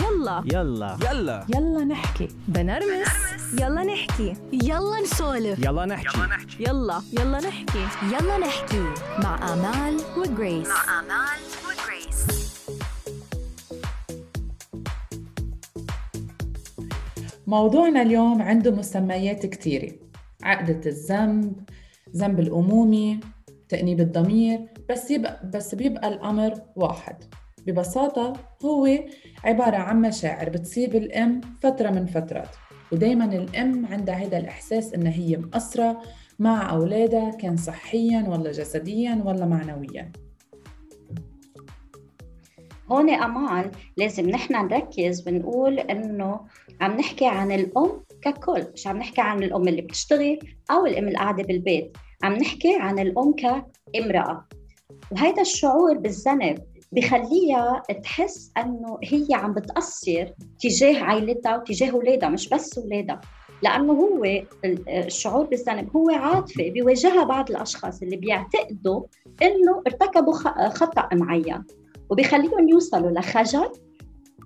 يلا. يلا. يلا. يلا نحكي. بنرمس. يلا نحكي. يلا نسولف. يلا نحكي. يلا يلا. نحكي. يلا نحكي. مع آمال وجريس. مع آمال وجريس. موضوعنا اليوم عنده مسميات كثيرة عقدة الذنب ذنب الأمومة تأنيب الضمير بس يبقى بس بيبقى الأمر واحد. ببساطة هو عبارة عن مشاعر بتصير بالأم فترة من فترات ودايما الأم عندها هذا الإحساس إنها هي مقصرة مع أولادها كان صحيا ولا جسديا ولا معنويا. هون أمان لازم نحن نركز ونقول إنه عم نحكي عن الأم ككل مش عم نحكي عن الأم اللي بتشتغل أو الأم القاعدة بالبيت عم نحكي عن الأم كامرأة. وهذا الشعور بالذنب بخليها تحس إنه هي عم بتقصر تجاه عائلتها وتجاه أولادها مش بس أولادها لأنه هو الشعور بالذنب هو عاطفه بيواجهها بعض الأشخاص اللي بيعتقدوا إنه ارتكبوا خطأ معين وبيخليهم يوصلوا لخجل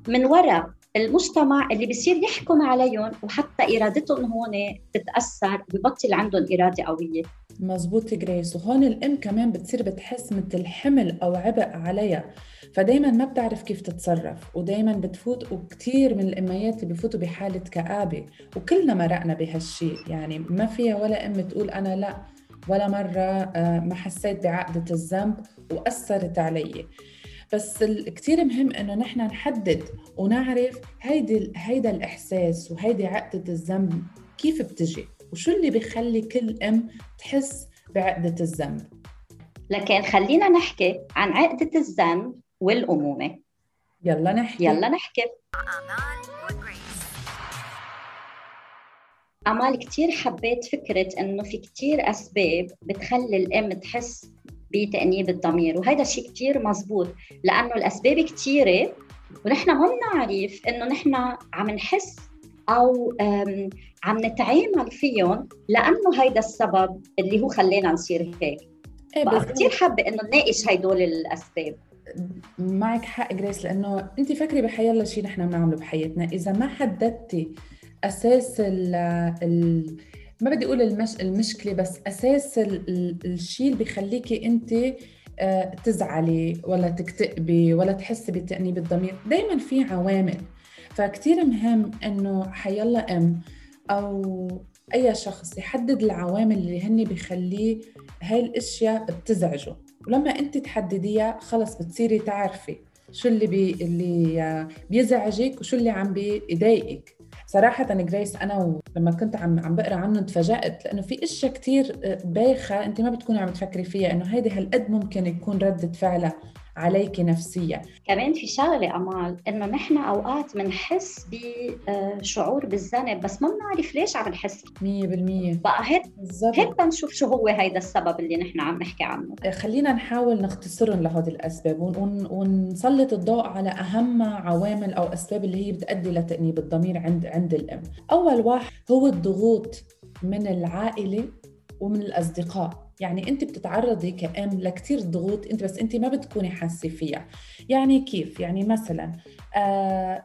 من وراء المجتمع اللي بصير يحكم عليهم وحتى إرادتهم هون تتاثر وببطل عندهم إرادة قوية. مزبوط جريس. وهون الأم كمان بتصير بتحس مثل حمل أو عبء عليها. فدايما ما بتعرف كيف تتصرف ودايما بتفوت وكثير من الأميات اللي بفوتوا بحالة كآبة. وكلنا مرقنا بهالشيء يعني ما فيها ولا أم تقول أنا لا ولا مرة ما حسيت بعقدة الذنب وأثرت علي. بس كثير مهم إنه نحن نحدد ونعرف هيدي هيدا الإحساس وهيدي عقدة الذنب كيف بتجي. وشو اللي بيخلي كل أم تحس بعقدة الذنب؟ لكن خلينا نحكي عن عقدة الذنب والأمومة. يلا نحكي. يلا نحكي. أمال كتير حبيت فكرة إنه في كتير أسباب بتخلي الأم تحس بتأنيب الضمير وهذا الشيء كتير مزبوط لأنه الأسباب كتيرة ونحن ما بنعرف إنه نحن عم نحس أو عم نتعامل فيهم لأنه هيدا السبب اللي هو خلينا نصير هيك. إيه كتير حابة إنه نناقش هدول الأسباب. معك حق جريس لأنه انت فكري بحيالله شيء نحن بنعمله بحياتنا؟ إذا ما حددتي أساس ال ال ما بدي أقول المش... المشكلة بس أساس ال... ال... الشيء اللي بخليكي انت آه، تزعلي ولا تكتئبي ولا تحسي بتأنيب الضمير دائما في عوامل. فكتير مهم إنه حيلا أم أو أي شخص يحدد العوامل اللي هن بخليه هاي الأشياء بتزعجه ولما أنت تحدديها خلص بتصيري تعرفي شو اللي بي اللي آه، بيزعجك وشو اللي عم بيضايقك صراحة جريس أنا. لما كنت عم عم بقرأ عنه تفاجأت لأنه في أشياء كتير آه، بايخة أنت ما بتكوني عم تفكري فيها إنه هيدي هالقد ممكن يكون ردة فعلها عليك نفسيا. كمان في شغلة أمال إنه نحن أوقات بنحس بشعور بالذنب بس ما بنعرف ليش عم نحس. مية بالمية. بقى هيك هيك بنشوف شو هو هيدا السبب اللي نحن عم نحكي عنه. خلينا نحاول نختصرهم لهذه الأسباب ون- ون- ونسلط الضوء على أهم عوامل أو أسباب اللي هي بتؤدي لتأنيب الضمير عند عند الأم. أول واحد هو الضغوط من العائلة ومن الأصدقاء. يعني أنت بتتعرضي كأم لكتير ضغوط أنت بس أنت ما بتكوني حاسة فيها يعني كيف؟ يعني مثلا آه،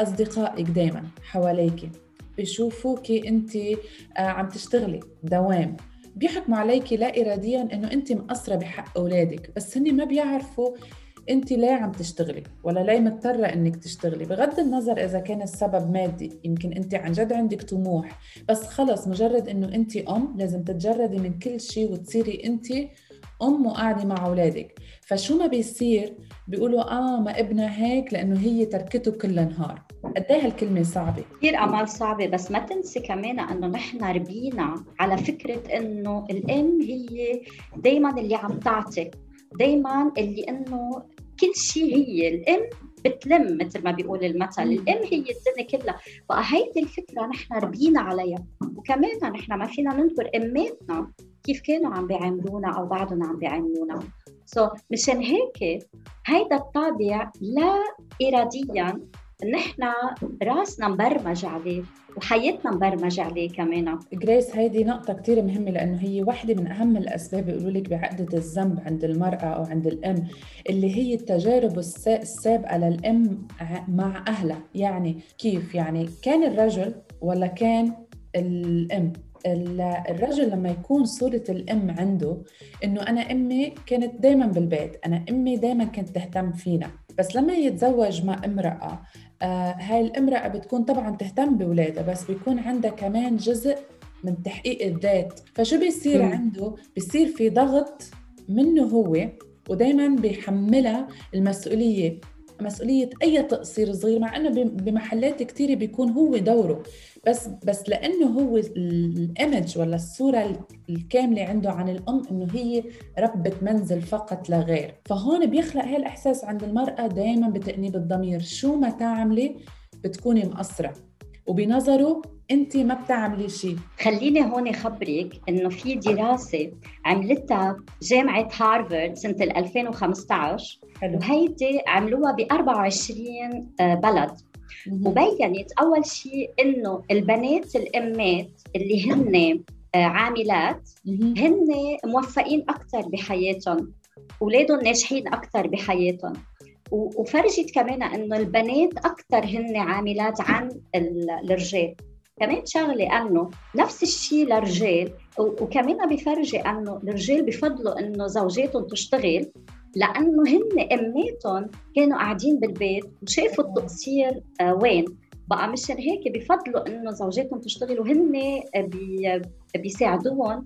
أصدقائك دايما حواليك بيشوفوكي أنت آه، عم تشتغلي دوام بيحكموا عليكي لا إراديا إنه أنت مقصرة بحق أولادك بس هن ما بيعرفوا أنت ليه عم تشتغلي؟ ولا ليه مضطرة إنك تشتغلي؟ بغض النظر إذا كان السبب مادي يمكن أنت عن جد عندك طموح. بس خلص مجرد إنه أنت أم لازم تتجردي من كل شيء وتصيري أنت أم وقاعدة مع أولادك. فشو ما بيصير؟ بيقولوا آه ما ابنها هيك لأنه هي تركته كل نهار. قد إيه هالكلمة صعبة؟ كثير امال صعبة بس ما تنسي كمان إنه نحن ربينا على فكرة إنه الأم هي دائما اللي عم تعطي. دائما اللي إنه كل شيء هي. الأم بتلم مثل ما بيقول المثل. الأم هي الدنيا كلها. بقى هيدي الفكرة نحن ربينا عليها. وكمان نحن ما فينا ننكر أماتنا كيف كانوا عم بيعاملونا أو بعدهم عم بيعاملونا. سو so, مشان هيك هيدا الطابع لا اراديا نحن راسنا مبرمج عليه وحياتنا مبرمج عليه كمان. جريس هيدي نقطة كتير مهمة لأنه هي واحدة من أهم الأسباب بيقولوا لك بعقدة الذنب عند المرأة أو عند الأم اللي هي التجارب السابقة للأم مع أهلها. يعني كيف؟ يعني كان الرجل ولا كان الأم؟ الرجل لما يكون صورة الأم عنده إنه أنا أمي كانت دايما بالبيت أنا أمي دايما كانت تهتم فينا. بس لما يتزوج مع امرأة آه هاي الامرأة بتكون طبعا تهتم بولادها بس بيكون عندها كمان جزء من تحقيق الذات. فشو بيصير م. عنده؟ بيصير في ضغط منه هو ودايما بيحملها المسؤولية. مسؤولية أي تقصير صغير مع أنه بمحلات كثيرة بيكون هو دوره. بس بس لأنه هو الإيمج ولا الصورة الكاملة عنده عن الأم إنه هي ربة منزل فقط لا غير. فهون بيخلق هالإحساس عند المرأة دائما بتأنيب الضمير. شو ما تعملي بتكوني مقصرة. وبنظره أنت ما بتعملي شيء خليني هون خبرك إنه في دراسة عملتها جامعة هارفارد سنة 2015 حلو. وهيدي عملوها ب 24 آه، بلد. وبينت أول شيء إنه البنات الأمات اللي هن آه، عاملات هن موفقين أكثر بحياتهم أولادهم ناجحين أكثر بحياتهم. وفرجت كمان إنه البنات أكثر هن عاملات عن الرجال. كمان شغلة إنه نفس الشيء للرجال وكمان بفرجي إنه الرجال بفضلوا إنه زوجاتهم تشتغل لأنه هن إماتهم كانوا قاعدين بالبيت وشافوا التقصير آه، وين؟ بقى مشان هيك بفضلوا إنه زوجاتهم تشتغل وهن بي بيساعدوهم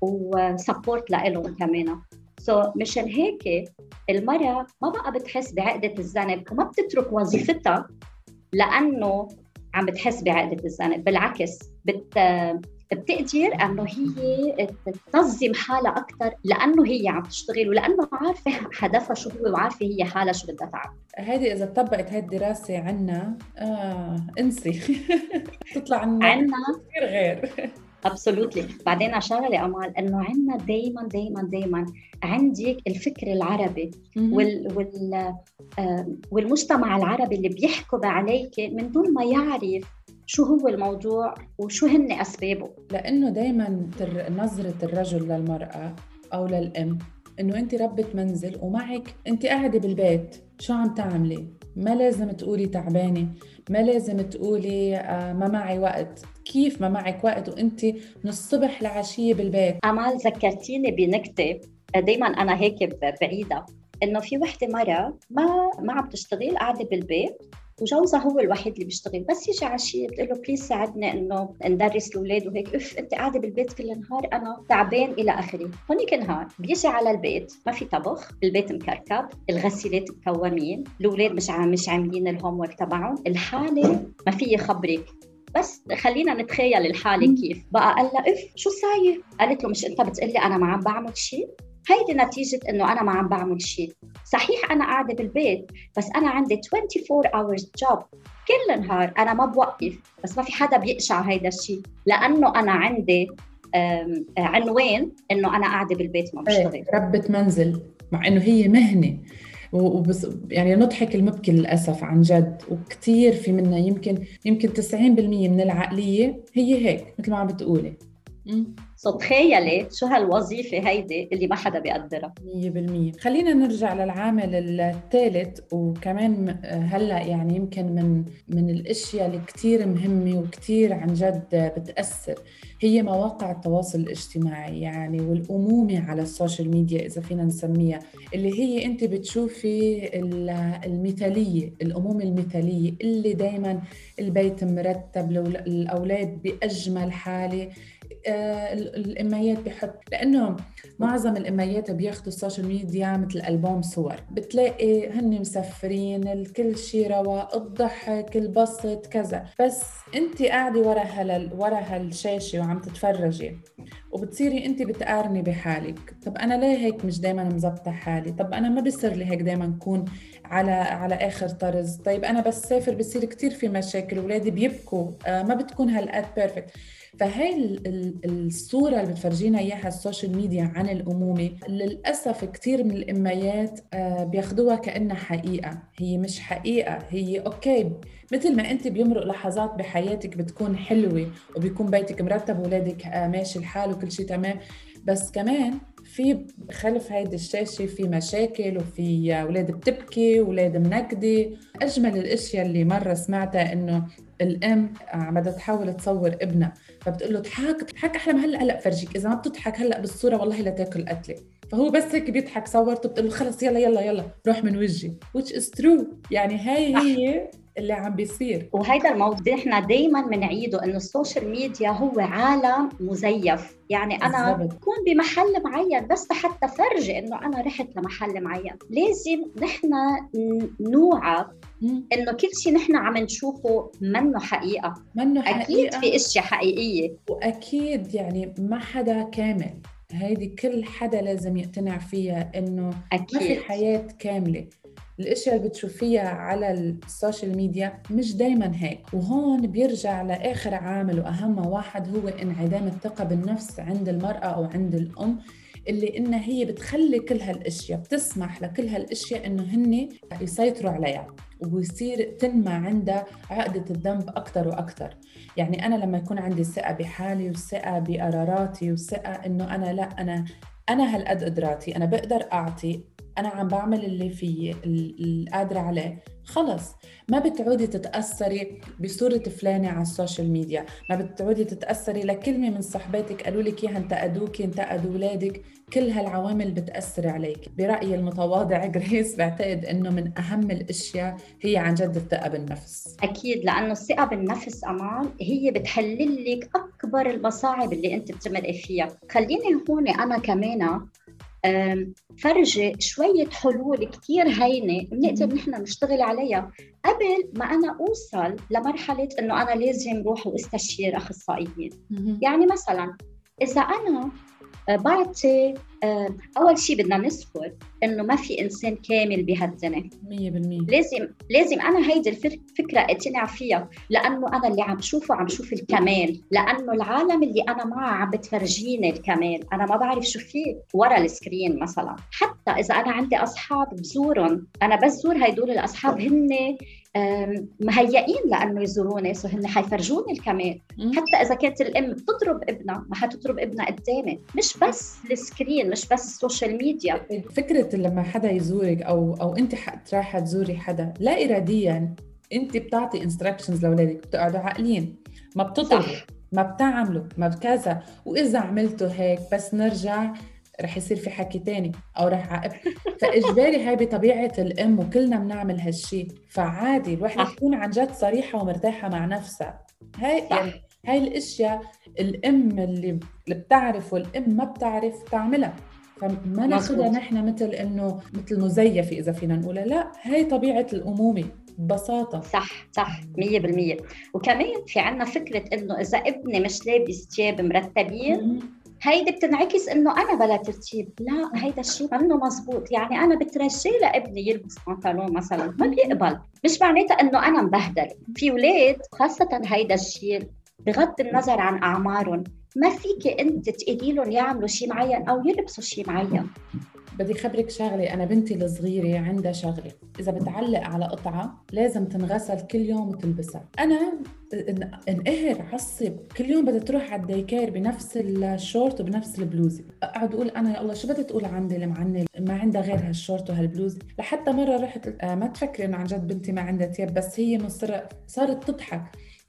و support لهم كمان. so so, مشان هيك المرأة ما بقى بتحس بعقدة الذنب وما بتترك وظيفتها لأنه عم بتحس بعقدة الذنب بالعكس بت بتقدر إنه هي تنظم حالها أكثر لأنه هي عم تشتغل ولأنه عارفة هدفها شو هو وعارفة هي حالها شو بدها تعمل. هذه إذا طبقت هاي الدراسه عنا آه انسي. تطلع عنا عنا؟ كثير غير. ابسولوتلي بعدين شغلة أمال إنه عندنا دائما دائما دائما عندك الفكر العربي وال, وال آه والمجتمع العربي اللي بيحكم عليك من دون ما يعرف شو هو الموضوع وشو هن أسبابه؟ لأنه دائما نظرة الرجل للمرأة أو للأم إنه أنت ربة منزل ومعك أنت قاعدة بالبيت. شو عم تعملي؟ ما لازم تقولي تعبانة ما لازم تقولي آه، ما معي وقت. كيف ما معك وقت وأنت من الصبح لعشية بالبيت؟ أمال ذكرتيني بنكتة دائما أنا هيك بعيدة إنه في وحدة مرة ما ما عم تشتغل قاعدة بالبيت وجوزها هو الوحيد اللي بيشتغل بس يجي عشية بتقول له please ساعدني إنه ندرس الأولاد وهيك اف أنت قاعدة بالبيت كل النهار أنا تعبان إلى آخره. هونيك نهار بيجي على البيت ما في طبخ البيت مكركب الغسيلات مكومين الأولاد مش عم مش عاملين ال homework تبعهم الحالة ما في خبرك. بس خلينا نتخيل الحالة كيف. بقى قال لها اف شو صاير؟ قالت له مش أنت بتقلي أنا ما عم بعمل شيء؟ هيدي نتيجة إنه أنا ما عم بعمل شيء صحيح أنا قاعدة بالبيت بس أنا عندي 24 hours job. كل النهار أنا ما بوقف بس ما في حدا بيقشع هيدا الشيء لأنه أنا عندي عنوان إنه أنا قاعدة بالبيت ما إيه، بشتغل. ربة منزل مع إنه هي مهنة. وبس يعني نضحك المبكي للأسف عن جد. وكثير في منا يمكن يمكن 90% من العقلية هي هيك مثل ما عم بتقولي. so تخيلي شو هالوظيفة هيدي اللي ما حدا بيقدرها. 100% خلينا نرجع للعامل الثالث وكمان هلأ يعني يمكن من من الأشياء اللي كثير مهمة وكثير عن جد بتأثر هي مواقع التواصل الاجتماعي يعني والأمومة على ال social media إذا فينا نسميها اللي هي أنت بتشوفي المثالية الأمومة المثالية اللي دايما البيت مرتب الأولاد بأجمل حالة آه، الاميات بحط لأنه معظم الاميات بياخذوا ال social media مثل ألبوم صور. بتلاقي هن مسافرين الكل شيء رواق الضحك البسط كذا. بس أنت قاعدة ورا هال ورا هالشاشة وعم تتفرجي وبتصيري أنت بتقارني بحالك. طب أنا ليه هيك مش دائما مزبطة حالي؟ طب أنا ما بصير لي هيك دائما اكون على على آخر طرز. طيب أنا بس سوفار بصير كثير في مشاكل اولادي بيبكوا. آه ما بتكون هالقد perfect فهي ال- ال- الصورة اللي بتفرجينا إياها ال social media عن الأمومة للأسف كثير من الأميات آه، بياخدوها كأنها حقيقة. هي مش حقيقة هي okay مثل ما أنت بيمرق لحظات بحياتك بتكون حلوة وبيكون بيتك مرتب وولادك آه، ماشي الحال وكل شيء تمام. بس كمان في خلف هيدي الشاشة في مشاكل وفي أولاد بتبكي وأولاد منكدة. أجمل الأشياء اللي مرة سمعتها إنه الأم عم تحاول تصور ابنها فبتقول له اضحك اضحك أحلى ما هلأ هلأ فرجيك إذا ما بتضحك هلأ بالصورة والله لا تاكل قتلة. فهو بس هيك بيضحك صورته بتقول له خلص يلا يلا يلا روح من وجهي which is true. يعني هاي هي اللي عم بيصير. وهيدا الموضوع إحنا دائما بنعيده إنه ال social media هو عالم مزيف. يعني أنا بالضبط. بكون بمحل معين بس حتى فرجي إنه أنا رحت لمحل معين. لازم نحن نوعى. إنه كل شيء نحن عم نشوفه منه حقيقة. منه أكيد حقيقة في أشياء حقيقية. وأكيد يعني ما حدا كامل. هيدي كل حدا لازم يقتنع فيها إنه ما في أكيد. حياة كاملة. الأشياء اللي بتشوفيها على السوشيال ميديا مش دايما هيك. وهون بيرجع لآخر عامل وأهم واحد هو انعدام الثقة بالنفس عند المرأة أو عند الأم اللي إنها هي بتخلي كل هالأشياء بتسمح لكل هالأشياء إنه هن يسيطروا عليها وبيصير تنمى عندها عقدة الذنب أكثر وأكثر يعني أنا لما يكون عندي ثقة بحالي وثقة بقراراتي وثقة إنه أنا لا أنا أنا هالقد قدراتي أنا بقدر أعطي أنا عم بعمل اللي فيي اللي قادرة عليه. خلص. ما بتعودي تتأثري بصورة فلانة على السوشيال ميديا. ما بتعودي تتأثري لكلمة من صحباتك قالوا لك إياها انتقدوكي انتقدوا أولادك كل هالعوامل بتأثر عليك. برأيي المتواضع جريس بعتقد إنه من أهم الأشياء هي عن جد الثقة بالنفس. أكيد لأنه الثقة بالنفس أمان هي بتحلل لك أكبر المصاعب اللي أنت بتمرقي فيها. خليني هون أنا كمان أم، فرجي شوية حلول كتير هينة بنقدر. نحن نشتغل عليها. قبل ما أنا أوصل لمرحلة إنه أنا لازم روح وأستشير أخصائيين. يعني مثلا إذا أنا بعطي آه، أول شيء بدنا نذكر إنه ما في إنسان كامل بهالدنيا مية بالمية. لازم لازم أنا هيدي الفكرة اقتنع فيها لأنه أنا اللي عم شوفه عم شوف الكمال لأنه العالم اللي أنا معه عم بتفرجيني الكمال. أنا ما بعرف شو في ورا السكرين مثلا. حتى إذا أنا عندي أصحاب بزورهم أنا بزور هدول الأصحاب هن مهيئين لأنه يزوروني so هن حيفرجوني الكمال. حتى إذا كانت الأم بتضرب ابنها ما حتضرب ابنها قدامي. مش بس ال screen مش بس ال social media. فكرة لما حدا يزورك أو أو أنت ح- رايحة تزوري حدا لا إراديا أنت بتعطي instructions لأولادك بتقعدوا عاقلين. ما بتطلبوا صح. ما بتعملوا ما بكذا. وإذا عملتوا هيك بس نرجع رح يصير في حكي تاني أو رح عقب. فإجباري هاي بطبيعة الأم وكلنا بنعمل هالشي. فعادي الوحدة صح. تكون عن جد صريحة ومرتاحة مع نفسها. هاي. يعني هاي الأشياء الأم اللي اللي بتعرف والام ما بتعرف تعملها. فما ناخذها. نحن مثل إنه مثل مزيفة إذا فينا نقولها لا هاي طبيعة الأمومة ببساطة. صح صح 100% وكمان في عنا فكرة إنه إذا ابني مش لابس ثياب مرتبين هيدي بتنعكس إنه أنا بلا ترتيب. لا هيدا الشيء منه مزبوط. يعني أنا بترجي لابني يلبس بنطلون مثلا ما بيقبل. مش معناتها إنه أنا مبهدل. في ولاد خاصة هيدا الشيء بغض النظر عن أعمارهم ما فيك أنت تقولي لهم يعملوا شيء معين أو يلبسوا شيء معين. بدي خبرك شغلة. أنا بنتي الصغيرة عندها شغلة. إذا بتعلق على قطعة لازم تنغسل كل يوم وتلبسها. إن- انقهر عصب. كل يوم بدها تروح على ال daycare بنفس الشورت وبنفس البلوزة. أقعد أقول أنا يا الله شو بدها تقول عندي المعني ما عندها غير هالشورت وهالبلوزة. لحتى مرة رحت آه، ما تفكري إنه عن جد بنتي ما عندها ثياب بس هي مصرة صارت تضحك.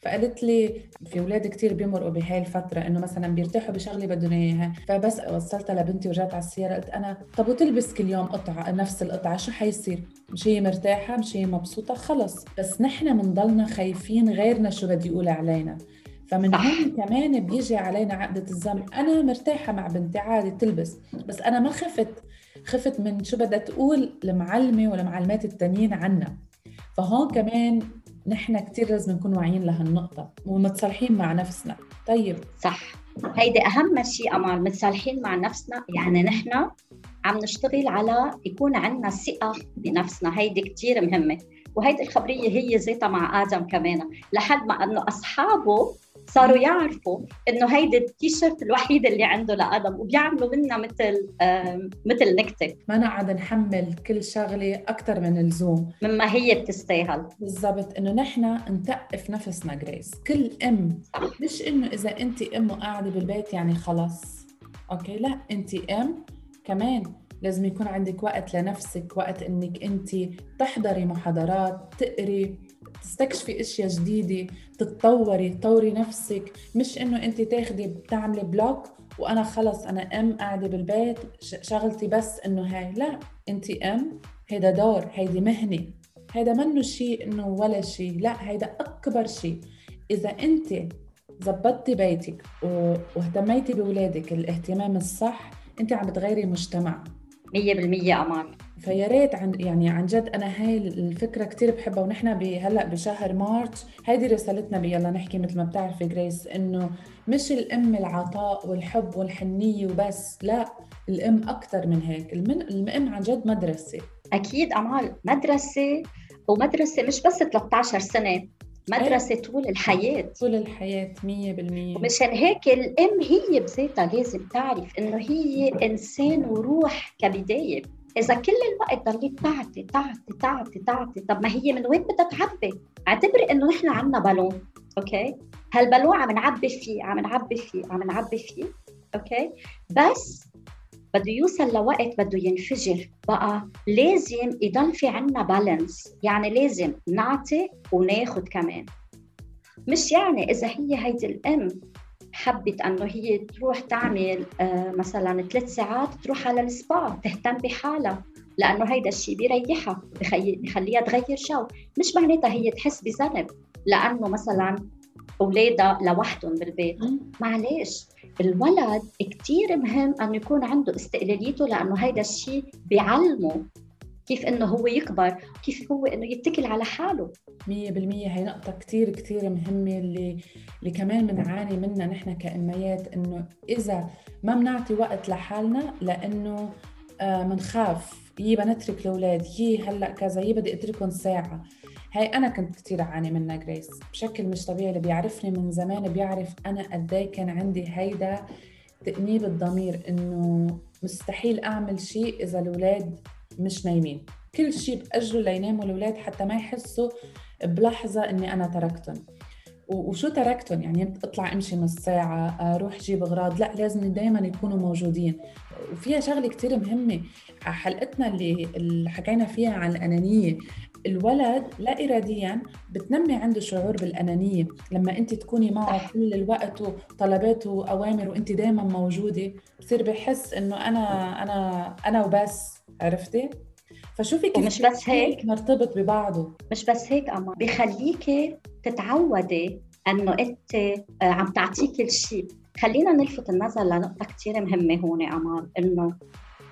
فقالت لي في أولاد كتير بيمرقوا بهاي الفترة إنه مثلا بيرتاحوا بشغلة بدهم إياها. فبس وصلتها لبنتي ورجعت على السيارة قلت أنا طب وتلبس كل يوم قطعة نفس القطعة شو حيصير؟ مش هي مرتاحة مش هي مبسوطة خلص. بس نحن بنضلنا خايفين غيرنا شو بده يقول علينا. فمن. هون كمان بيجي علينا عقدة الذنب أنا مرتاحة مع بنتي عادي تلبس بس أنا ما خفت. خفت من شو بدها تقول المعلمة والمعلمات التانيين عنا. فهون كمان نحن كتير لازم نكون واعيين لهالنقطة ومتصالحين مع نفسنا. طيب. صح. هيدي أهم شيء أمال متصالحين مع نفسنا. يعني نحن عم نشتغل على يكون عندنا ثقة بنفسنا. هيدي كثير مهمة. وهيدي الخبرية هي ذاتها مع آدم كمان. لحد ما إنه أصحابه صاروا يعرفوا إنه هيدي التيشيرت الوحيده اللي عنده لأدم وبيعملوا منها مثل مثل نكتة. ما نقعد نحمل كل شغلة أكثر من اللزوم. مما هي بتستاهل. بالضبط إنه نحن نتقف نفسنا جريس كل أم مش إنه إذا انت أم وقاعدة بالبيت يعني خلص okay؟ لا انت أم كمان. لازم يكون عندك وقت لنفسك وقت إنك أنت تحضري محاضرات تقري تستكشفي أشياء جديدة تتطوري تطوري نفسك. مش إنه أنت تاخدي بتعملي block وأنا خلص أنا أم قاعدة بالبيت شغلتي بس إنه هاي. لا أنت أم. هيدا دور هيدي مهنة. هيدا منه شيء إنه ولا شيء. لا هيدا أكبر شيء. إذا أنت زبطتي بيتك واهتميتي باولادك الاهتمام الصح أنت عم بتغيري مجتمع. 100% أمان. فيا ريت عن يعني عن جد أنا هاي الفكرة كثير بحبها ونحن هلأ بشهر مارس هيدي رسالتنا بيلا نحكي مثل ما بتعرفي جريس إنه مش الأم العطاء والحب والحنية وبس لا الأم أكثر من هيك. المن- الأم عن جد مدرسة. أكيد أمال مدرسة ومدرسة مش بس 13 سنة مدرسة طول الحياة. طول الحياة 100% مشان هيك الام هي بذاتها لازم تعرف إنه هي إنسان وروح كبداية. إذا كل الوقت ضليت تعطي تعطي تعطي تعطي طب ما هي من وين بدها تعبي؟ اعتبري إنه نحن عنا بالون okay؟ هالبالون عم نعبي فيه عم نعبي فيه عم نعبي فيه okay؟ بس بده يوصل لوقت بده ينفجر. بقى لازم يضل في عنا balance يعني لازم نعطي وناخد كمان. مش يعني إذا هي هيدي الأم حبت إنه هي تروح تعمل آه، مثلا ثلاث ساعات تروح على السبا تهتم بحالها. لأنه هيدا الشيء بيريحها. بخليها تغير جو. مش معناتها هي تحس بذنب. لأنه مثلا أولادها لوحدهم بالبيت. معلش الولد كتير مهم انه يكون عنده استقلاليته لأنه هيدا الشيء بيعلمه كيف إنه هو يكبر كيف هو إنه يتكل على حاله. مية بالمية هي نقطة كتير كتير مهمة اللي اللي كمان بنعاني منها نحن كأميات إنه إذا ما بنعطي وقت لحالنا لأنه آه منخاف يي بنترك الأولاد يي هلأ كذا يي بدي أتركهم ساعة. هاي أنا كنت كتير أعاني منها جريس بشكل مش طبيعي اللي بيعرفني من زمان بيعرف أنا قد إيه كان عندي هيدا تأنيب الضمير إنه مستحيل أعمل شيء إذا الأولاد مش نايمين. كل شيء بأجله ليناموا الأولاد حتى ما يحسوا بلحظة إني أنا تركتهم. وشو تركتهم؟ يعني أطلع أمشي نص ساعة أروح جيب أغراض لا لازم دائما يكونوا موجودين. وفيها شغلة كتير مهمة. على حلقتنا اللي, حكينا فيها عن الأنانية الولد لا إراديا بتنمي عنده شعور بالأنانية لما أنت تكوني معه كل الوقت وطلبات وأوامر وأنت دائما موجودة بصير بحس إنه أنا أنا أنا وبس عرفتي؟ فشوفي كيف ومش بس هيك. نرتبط ببعضه مش بس هيك أما بخليكي تتعودي إنه أنت آه، عم تعطيه كل شيء خلينا نلفت النظر لنقطة كتير مهمة هون أمان إنه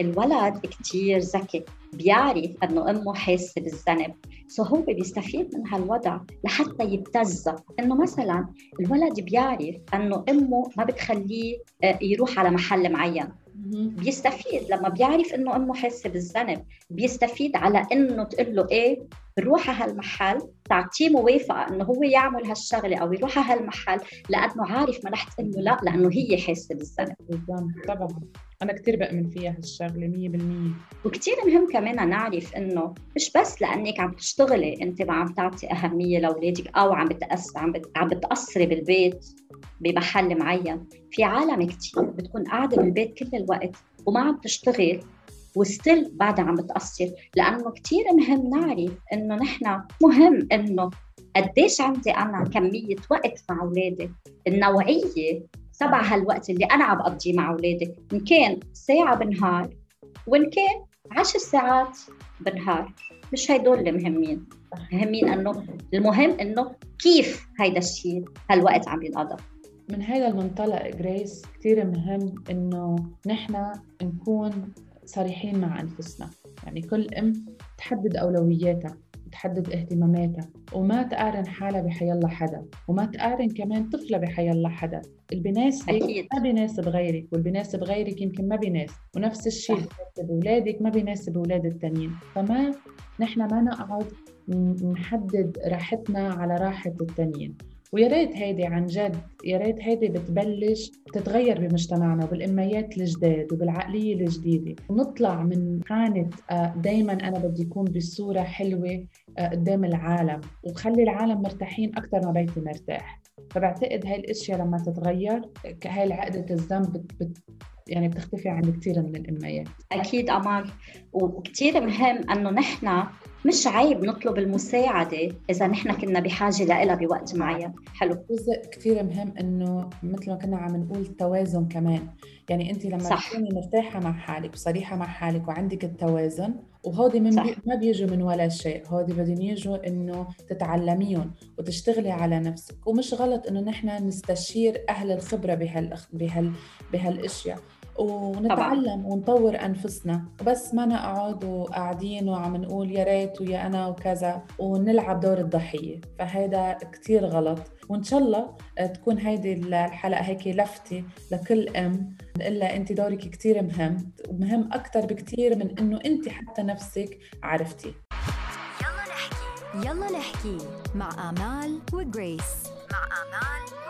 الولد كتير ذكي بيعرف إنه أمه حاسة بالذنب. سو هو بيستفيد من هالوضع لحتى يبتزها إنه مثلا الولد بيعرف إنه أمه ما بتخليه آه، يروح على محل معين. بيستفيد لما بيعرف إنه أمه حاسة بالذنب. بيستفيد على إنه تقول له إيه؟ روح على هالمحل تعطيه موافقة إنه هو يعمل هالشغلة أو يروح على هالمحل لأنه عارف ما رح تقول له لا لأنه هي حاسة بالذنب بالضبط طبعا. أنا كتير بأمن فيها هالشغلة مية بالمية. وكتير مهم كمان نعرف إنه مش بس لأنك عم تشتغلي أنت ما عم تعطي أهمية لأولادك أو عم بتأس عم بت... عم بتقصري بالبيت بمحل معين. في عالم كتير بتكون قاعدة بالبيت كل الوقت وما عم تشتغل وستيل بعدها عم بتقصر لأنه كتير مهم نعرف إنه نحن مهم إنه قديش عندي أنا كمية وقت مع أولادي النوعية تبع هالوقت اللي أنا عم بقضيه مع أولادي إن كان ساعة بالنهار وإن كان عشر ساعات بالنهار مش هيدول اللي مهمين مهمين إنه المهم إنه كيف هيدا الشيء هالوقت عم ينقضى. من هذا المنطلق جريس كتير مهم إنه نحن نكون صريحين مع أنفسنا يعني كل أم تحدد أولوياتها تحدد اهتماماتها وما تقارن حالها بحيالله حدا وما تقارن كمان طفلة بحيالله حدا اللي بيناسبك. ما بيناسب غيرك واللي بيناسب غيرك يمكن ما بيناسب ونفس الشيء. بيناسب أولادك ما بيناسب أولاد التانيين فما نحن ما نقعد نحدد راحتنا على راحة التانيين ويا ريت هيدي عن جد يا ريت هيدي بتبلش تتغير بمجتمعنا وبالأميات الجداد وبالعقلية الجديدة. ونطلع من خانة دائما أنا بدي أكون بصورة حلوة قدام العالم وخلي العالم مرتاحين أكثر ما بيتي مرتاح. فبعتقد هاي الأشياء لما تتغير هاي عقده الذنب بت بت يعني بتختفي عند كثير من الأميات. أكيد امال وكثير مهم إنه نحن مش عيب نطلب المساعدة إذا نحن كنا بحاجة لها بوقت معين. حلو. جزء كثير مهم إنه مثل ما كنا عم نقول توازن كمان. يعني أنت لما صح. تكوني مرتاحة مع حالك وصريحة مع حالك وعندك التوازن وهودي من بي ما بيجوا من ولا شيء. هودي بدهم يجوا إنه تتعلميهم وتشتغلي على نفسك. ومش غلط إنه نحن نستشير أهل الخبرة بهال بهال بهالأشياء. ونتعلم طبعا. ونطور أنفسنا. بس ما نقعد وقاعدين وعم نقول يا ريت ويا أنا وكذا ونلعب دور الضحية. فهذا كثير غلط. وإن شاء الله تكون هيدي الحلقة هيك لفتة لكل أم. إلا أنت دورك كثير مهم. ومهم أكثر بكثير من إنه أنت حتى نفسك عرفتي. يلا نحكي. يلا نحكي مع آمال وجريس. مع آمال